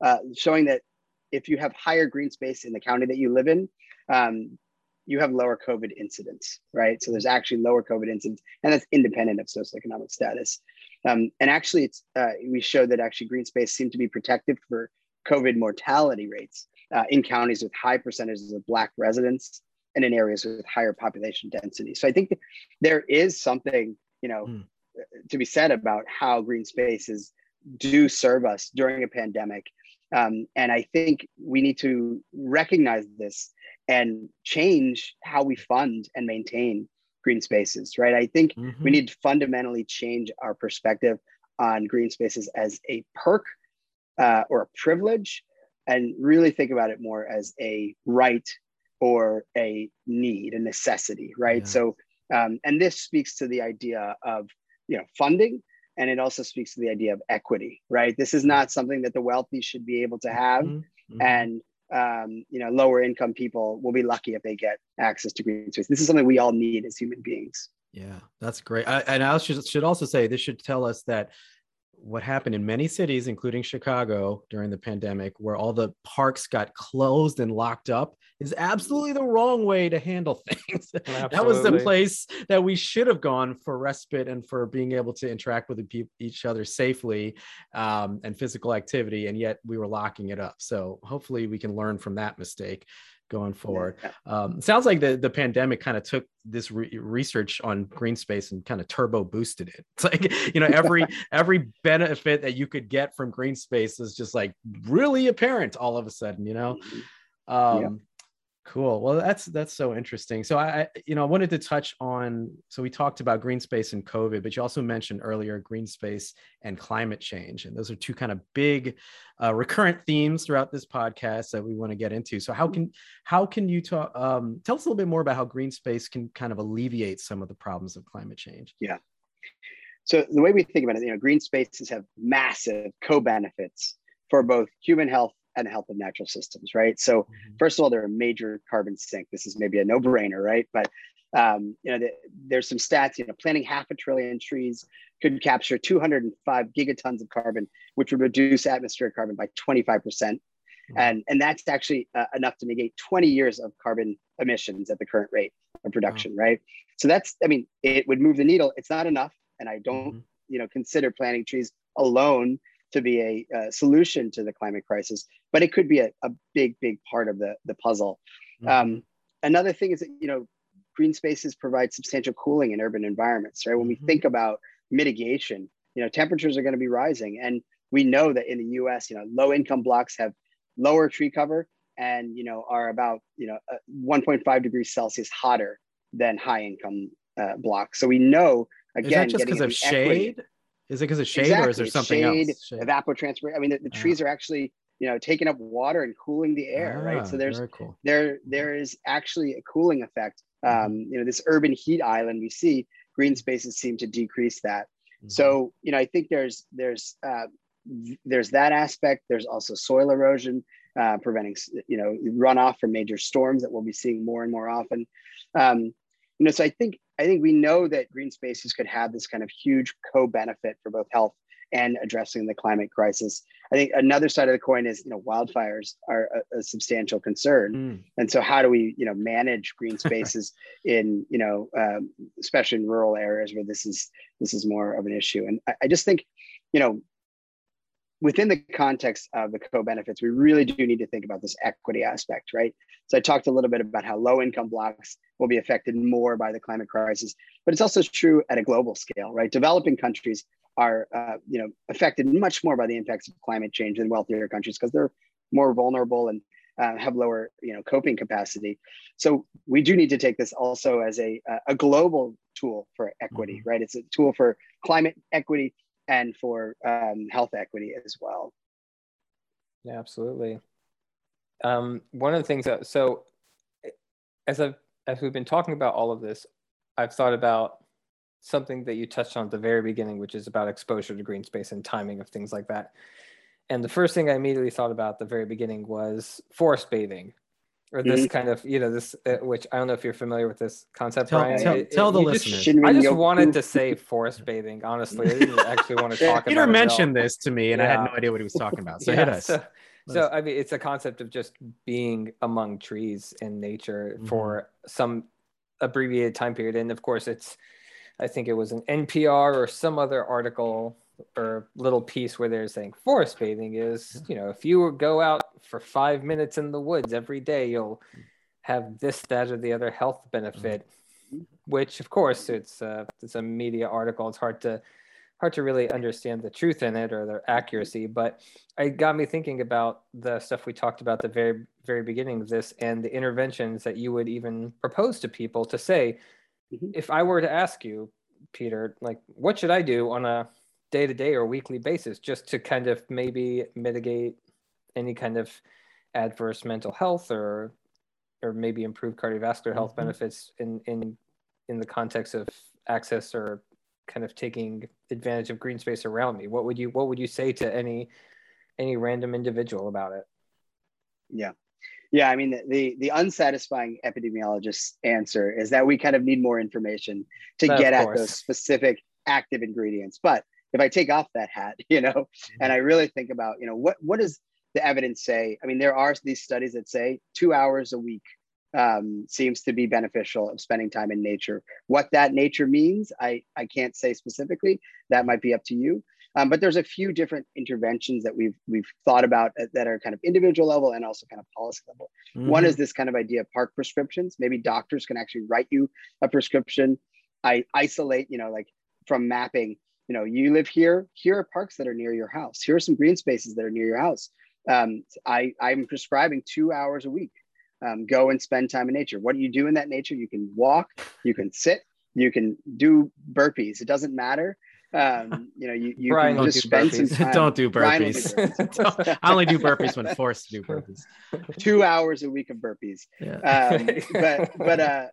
uh, showing that if you have higher green space in the county that you live in, um, you have lower COVID incidence, right? So there's actually lower COVID incidence, and that's independent of socioeconomic status. Um, and actually, it's uh, we showed that actually green space seemed to be protective for COVID mortality rates uh, in counties with high percentages of Black residents and in areas with higher population density. So I think there is something, you know, mm. to be said about how green spaces do serve us during a pandemic. Um, and I think we need to recognize this and change how we fund and maintain green spaces, right? I think mm-hmm. we need to fundamentally change our perspective on green spaces as a perk uh, or a privilege and really think about it more as a right or a need, a necessity, right? Yeah. So, um, and this speaks to the idea of you know funding, and it also speaks to the idea of equity, right? This is not something that the wealthy should be able to have, mm-hmm. and um, you know, lower income people will be lucky if they get access to green space. This is something we all need as human beings. Yeah, that's great. I, and I should, should also say this should tell us that what happened in many cities, including Chicago during the pandemic, where all the parks got closed and locked up, is absolutely the wrong way to handle things. that was the place that we should have gone for respite and for being able to interact with each other safely um, and physical activity. And yet we were locking it up. So hopefully we can learn from that mistake going forward. Um, sounds like the, the pandemic kind of took this re- research on green space and kind of turbo boosted it. It's like, you know, every every benefit that you could get from green space is just like really apparent all of a sudden, you know. Mm-hmm. Um, Cool. Well, that's that's so interesting. So I, you know, I wanted to touch on. So we talked about green space and COVID, but you also mentioned earlier green space and climate change, and those are two kind of big, uh, recurrent themes throughout this podcast that we want to get into. So how can how can you talk? Um, tell us a little bit more about how green space can kind of alleviate some of the problems of climate change. Yeah. So the way we think about it, you know, green spaces have massive co-benefits for both human health and the health of natural systems, right? So mm-hmm. first of all, they're a major carbon sink. This is maybe a no-brainer, right? But um, you know, the, there's some stats. You know, planting half a trillion trees could capture 205 gigatons of carbon, which would reduce atmospheric carbon by 25 percent, mm-hmm. and and that's actually uh, enough to negate 20 years of carbon emissions at the current rate of production, right? So that's, I mean, it would move the needle. It's not enough, and I don't, mm-hmm. you know, consider planting trees alone to be a, a, solution to the climate crisis, but it could be a, a big, big part of the, the puzzle. Mm-hmm. Um, another thing is that, you know, green spaces provide substantial cooling in urban environments, right? When we mm-hmm. think about mitigation, you know, temperatures are going to be rising. And we know that in the US, you know, low income blocks have lower tree cover and, you know, are about, you know, uh, 1.5 degrees Celsius hotter than high income uh, blocks. So we know, again, is that just because of shade? Equity, is it because of shade exactly. or is there something shade, else? Shade, evapotranspiration. I mean, the, the trees are actually, you know, taking up water and cooling the air, ah, right? So there's cool. there there is actually a cooling effect. Mm-hmm. Um, you know, this urban heat island we see, green spaces seem to decrease that. Mm-hmm. So, you know, I think there's there's uh, there's that aspect. There's also soil erosion, uh, preventing you know runoff from major storms that we'll be seeing more and more often. Um, you know, so I think I think we know that green spaces could have this kind of huge co-benefit for both health and addressing the climate crisis. I think another side of the coin is, you know, wildfires are a, a substantial concern, mm. and so how do we, you know, manage green spaces in, you know, um, especially in rural areas where this is this is more of an issue? And I, I just think, you know, within the context of the co-benefits, we really do need to think about this equity aspect, right? So I talked a little bit about how low income blocks will be affected more by the climate crisis, but it's also true at a global scale, right? Developing countries are, uh, you know, affected much more by the impacts of climate change than wealthier countries because they're more vulnerable and uh, have lower, you know, coping capacity. So we do need to take this also as a a global tool for equity, mm-hmm. right? It's a tool for climate equity and for um, health equity as well. Yeah, absolutely. Um, one of the things that so as I've as we've been talking about all of this, I've thought about something that you touched on at the very beginning, which is about exposure to green space and timing of things like that. And the first thing I immediately thought about at the very beginning was forest bathing, or this mm-hmm. kind of, you know, this, uh, which I don't know if you're familiar with this concept, tell, Brian. Tell, it, tell it, the listeners. Just, I just wanted to say forest bathing. Honestly, I didn't actually want to talk Peter about. Peter mentioned this to me, and yeah. I had no idea what he was talking about. So yeah, hit us. So, so I mean, it's a concept of just being among trees in nature mm-hmm. for some abbreviated time period, and of course, it's. I think it was an NPR or some other article or little piece where they're saying forest bathing is, you know, if you go out for five minutes in the woods every day, you'll have this, that, or the other health benefit. Which, of course, it's a, it's a media article. It's hard to hard to really understand the truth in it or the accuracy. But it got me thinking about the stuff we talked about the very very beginning of this and the interventions that you would even propose to people to say, mm-hmm. if I were to ask you, Peter, like, what should I do on a day to day or weekly basis just to kind of maybe mitigate any kind of adverse mental health or or maybe improve cardiovascular health mm-hmm. benefits in in in the context of access or kind of taking advantage of green space around me. What would you what would you say to any any random individual about it? Yeah. Yeah i mean the, the, the unsatisfying epidemiologist answer is that we kind of need more information to get at those specific active ingredients. But if I take off that hat, you know, and I really think about, you know, what what does the evidence say? I mean, there are these studies that say two hours a week um, seems to be beneficial of spending time in nature. What that nature means, I I can't say specifically. That might be up to you. Um, but there's a few different interventions that we've we've thought about that are kind of individual level and also kind of policy level. Mm-hmm. One is this kind of idea of park prescriptions. Maybe doctors can actually write you a prescription. I isolate, you know, like from mapping you know, you live here, here are parks that are near your house. Here are some green spaces that are near your house. Um, I, I'm prescribing two hours a week. Um, go and spend time in nature. What do you do in that nature? You can walk, you can sit, you can do burpees. It doesn't matter. Um, you know, you, you Brian, can just spend some time. don't do burpees. do burpees. I only do burpees when forced to do burpees. Two hours a week of burpees. Yeah. Um, but but uh,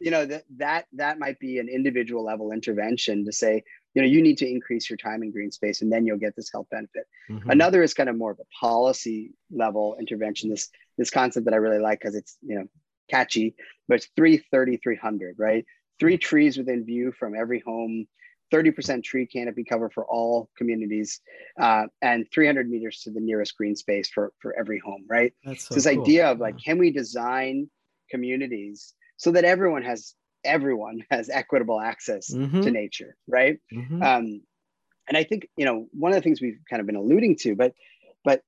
you know that that that might be an individual level intervention to say you know you need to increase your time in green space and then you'll get this health benefit. Mm-hmm. another is kind of more of a policy level intervention. This this concept that i really like because it's you know catchy but it's 330 300 right? Three trees within view from every home 30% tree canopy cover for all communities uh, and 300 meters to the nearest green space for, for every home right? That's so this cool. idea of like can we design communities so that everyone has everyone has equitable access mm-hmm. to nature, right? Mm-hmm. Um, and I think you know one of the things we've kind of been alluding to, but but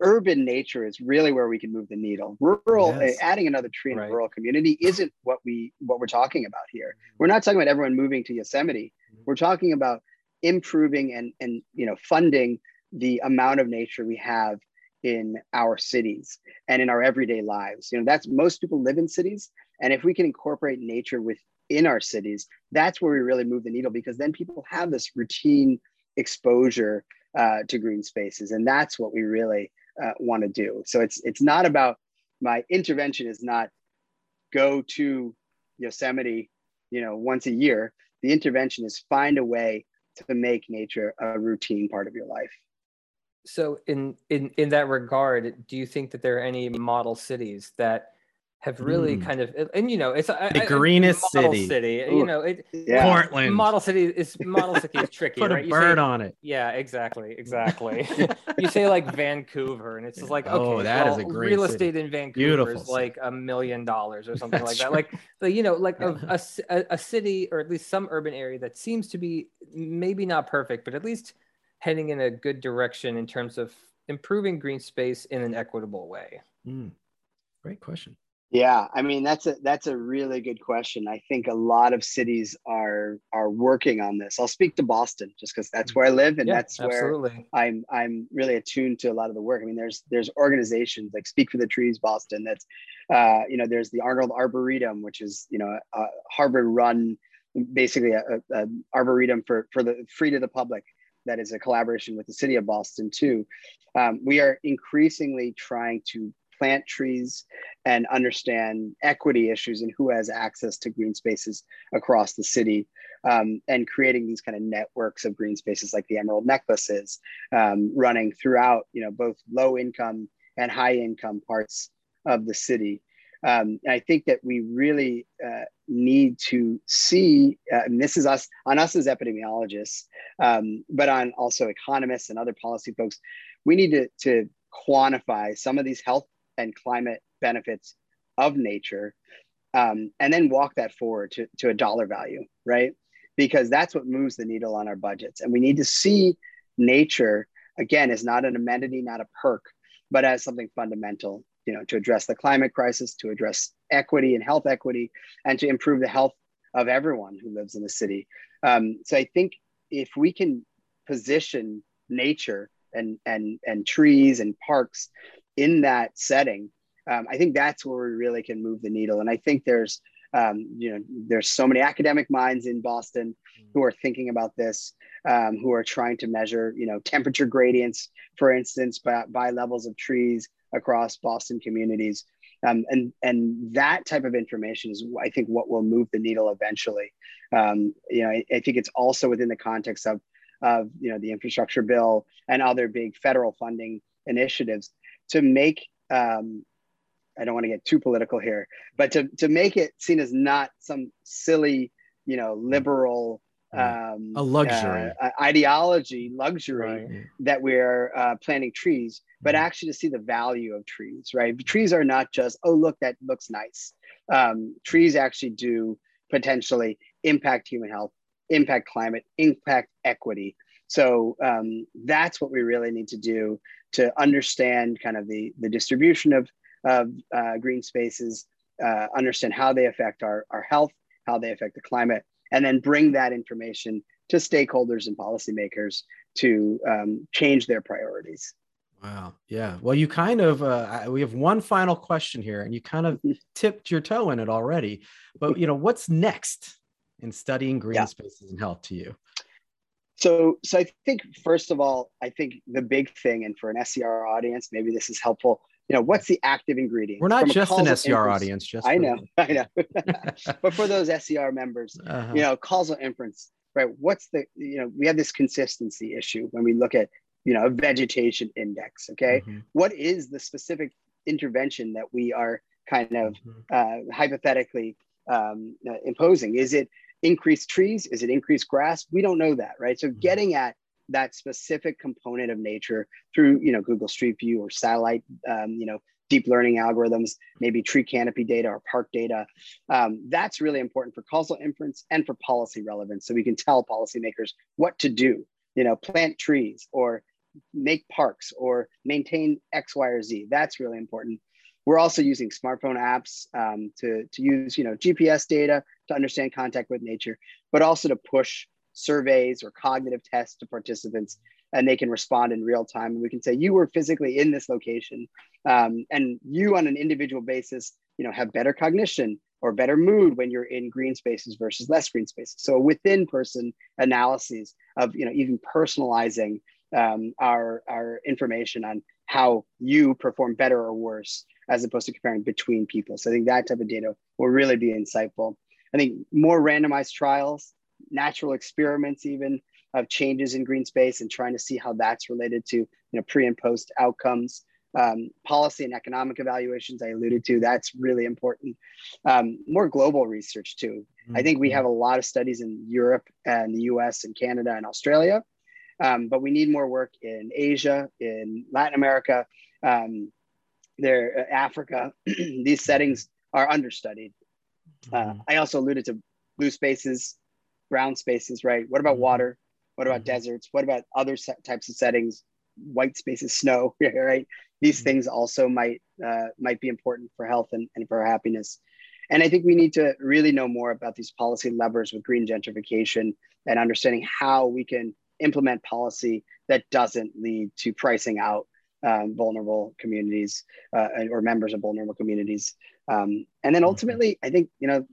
urban nature is really where we can move the needle. Rural, yes. adding another tree in right. a rural community isn't what we what we're talking about here. Mm-hmm. We're not talking about everyone moving to Yosemite. Mm-hmm. We're talking about improving and and you know funding the amount of nature we have in our cities and in our everyday lives. You know, that's most people live in cities. And if we can incorporate nature within our cities, that's where we really move the needle because then people have this routine exposure uh, to green spaces. And that's what we really uh, want to do. So it's it's not about my intervention is not go to Yosemite, you know, once a year. The intervention is find a way to make nature a routine part of your life so in in in that regard do you think that there are any model cities that have really mm. kind of and you know it's a, the greenest city. city Ooh. you know it yeah. Portland model city is model city is tricky put right? a bird say, on it yeah exactly exactly you say like Vancouver and it's just like oh, okay oh, that well, is a great real city. estate in Vancouver Beautiful is like a million dollars or something That's like that like but you know like a, a, a city or at least some urban area that seems to be maybe not perfect but at least heading in a good direction in terms of improving green space in an equitable way? Mm, great question. Yeah, I mean that's a that's a really good question. I think a lot of cities are are working on this. I'll speak to Boston just because that's where I live and yeah, that's absolutely. where I'm I'm really attuned to a lot of the work. I mean, there's there's organizations like Speak for the Trees Boston. That's uh, you know there's the Arnold Arboretum, which is you know a Harvard run, basically a, a arboretum for for the free to the public that is a collaboration with the city of Boston too. Um, we are increasingly trying to plant trees and understand equity issues and who has access to green spaces across the city um, and creating these kind of networks of green spaces like the emerald necklaces um, running throughout you know both low income and high income parts of the city. Um, and I think that we really uh, need to see, uh, and this is us on us as epidemiologists, um, but on also economists and other policy folks, we need to, to quantify some of these health and climate benefits of nature um, and then walk that forward to, to a dollar value, right? Because that's what moves the needle on our budgets. And we need to see nature, again, as not an amenity, not a perk, but as something fundamental you know, to address the climate crisis, to address equity and health equity, and to improve the health of everyone who lives in the city. Um, so I think if we can position nature and and and trees and parks in that setting, um, I think that's where we really can move the needle. And I think there's um, you know there's so many academic minds in Boston who are thinking about this, um, who are trying to measure you know temperature gradients, for instance, by, by levels of trees across Boston communities. Um, and and that type of information is, I think, what will move the needle eventually. Um, you know, I, I, think it's also within the context of of you know the infrastructure bill and other big federal funding initiatives to make. Um, I don't want to get too political here, but to to make it seen as not some silly, you know, liberal um, a luxury uh, ideology luxury right. that we're uh, planting trees but mm-hmm. actually to see the value of trees right trees are not just oh look that looks nice um, trees actually do potentially impact human health impact climate impact equity so um, that's what we really need to do to understand kind of the the distribution of of uh, green spaces uh, understand how they affect our, our health how they affect the climate and then bring that information to stakeholders and policymakers to um, change their priorities. Wow. Yeah. Well, you kind of, uh, we have one final question here, and you kind of mm-hmm. tipped your toe in it already. But, you know, what's next in studying green yeah. spaces and health to you? So, so I think first of all, I think the big thing, and for an SER audience, maybe this is helpful you know what's the active ingredient we're not just an ser audience just i know i know but for those ser members uh-huh. you know causal inference right what's the you know we have this consistency issue when we look at you know a vegetation index okay mm-hmm. what is the specific intervention that we are kind of mm-hmm. uh, hypothetically um, uh, imposing is it increased trees is it increased grass we don't know that right so mm-hmm. getting at that specific component of nature through you know Google Street View or satellite um, you know deep learning algorithms, maybe tree canopy data or park data. Um, that's really important for causal inference and for policy relevance. So we can tell policymakers what to do, you know, plant trees or make parks or maintain X, Y, or Z. That's really important. We're also using smartphone apps um, to, to use, you know, GPS data to understand contact with nature, but also to push surveys or cognitive tests to participants and they can respond in real time. And we can say you were physically in this location um, and you on an individual basis you know have better cognition or better mood when you're in green spaces versus less green spaces. So within person analyses of you know even personalizing um, our our information on how you perform better or worse as opposed to comparing between people. So i think that type of data will really be insightful. I think more randomized trials natural experiments even of changes in green space and trying to see how that's related to you know pre and post outcomes. Um, policy and economic evaluations i alluded to that's really important. Um, more global research too. Mm-hmm. i think we mm-hmm. have a lot of studies in europe and the us and canada and australia. Um, but we need more work in asia in latin america. Um, there uh, africa these settings are understudied uh, mm-hmm. i also alluded to blue spaces brown spaces, right? What about mm-hmm. water? What about mm-hmm. deserts? What about other types of settings? White spaces, snow, right? These things also might uh, might be important for health and, and for happiness. And I think we need to really know more about these policy levers with green gentrification and understanding how we can implement policy that doesn't lead to pricing out um, vulnerable communities uh, or members of vulnerable communities. Um, and then ultimately, I think you know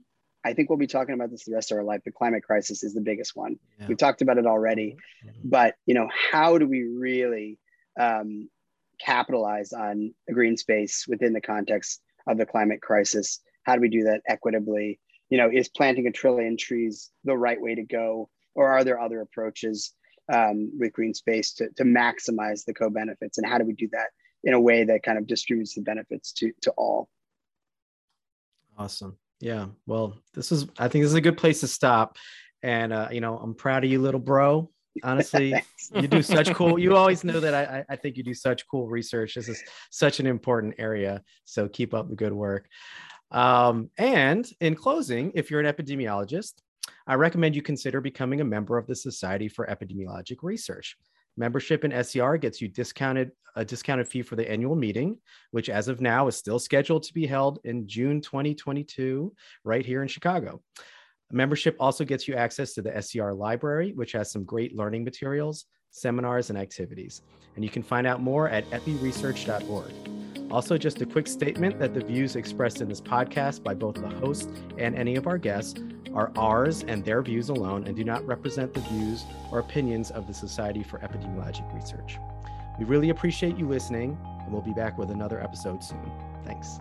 I think we'll be talking about this the rest of our life. The climate crisis is the biggest one. Yeah. We've talked about it already, mm-hmm. but you know, how do we really um, capitalize on a green space within the context of the climate crisis? How do we do that equitably? You know, is planting a trillion trees the right way to go, or are there other approaches um, with green space to, to maximize the co-benefits? And how do we do that in a way that kind of distributes the benefits to to all? Awesome. Yeah. Well, this is I think this is a good place to stop. And uh, you know, I'm proud of you, little bro honestly you do such cool you always know that I, I think you do such cool research this is such an important area so keep up the good work um, and in closing if you're an epidemiologist i recommend you consider becoming a member of the society for epidemiologic research membership in ser gets you discounted a discounted fee for the annual meeting which as of now is still scheduled to be held in june 2022 right here in chicago Membership also gets you access to the SER library, which has some great learning materials, seminars, and activities. And you can find out more at epiresearch.org. Also, just a quick statement that the views expressed in this podcast by both the host and any of our guests are ours and their views alone and do not represent the views or opinions of the Society for Epidemiologic Research. We really appreciate you listening, and we'll be back with another episode soon. Thanks.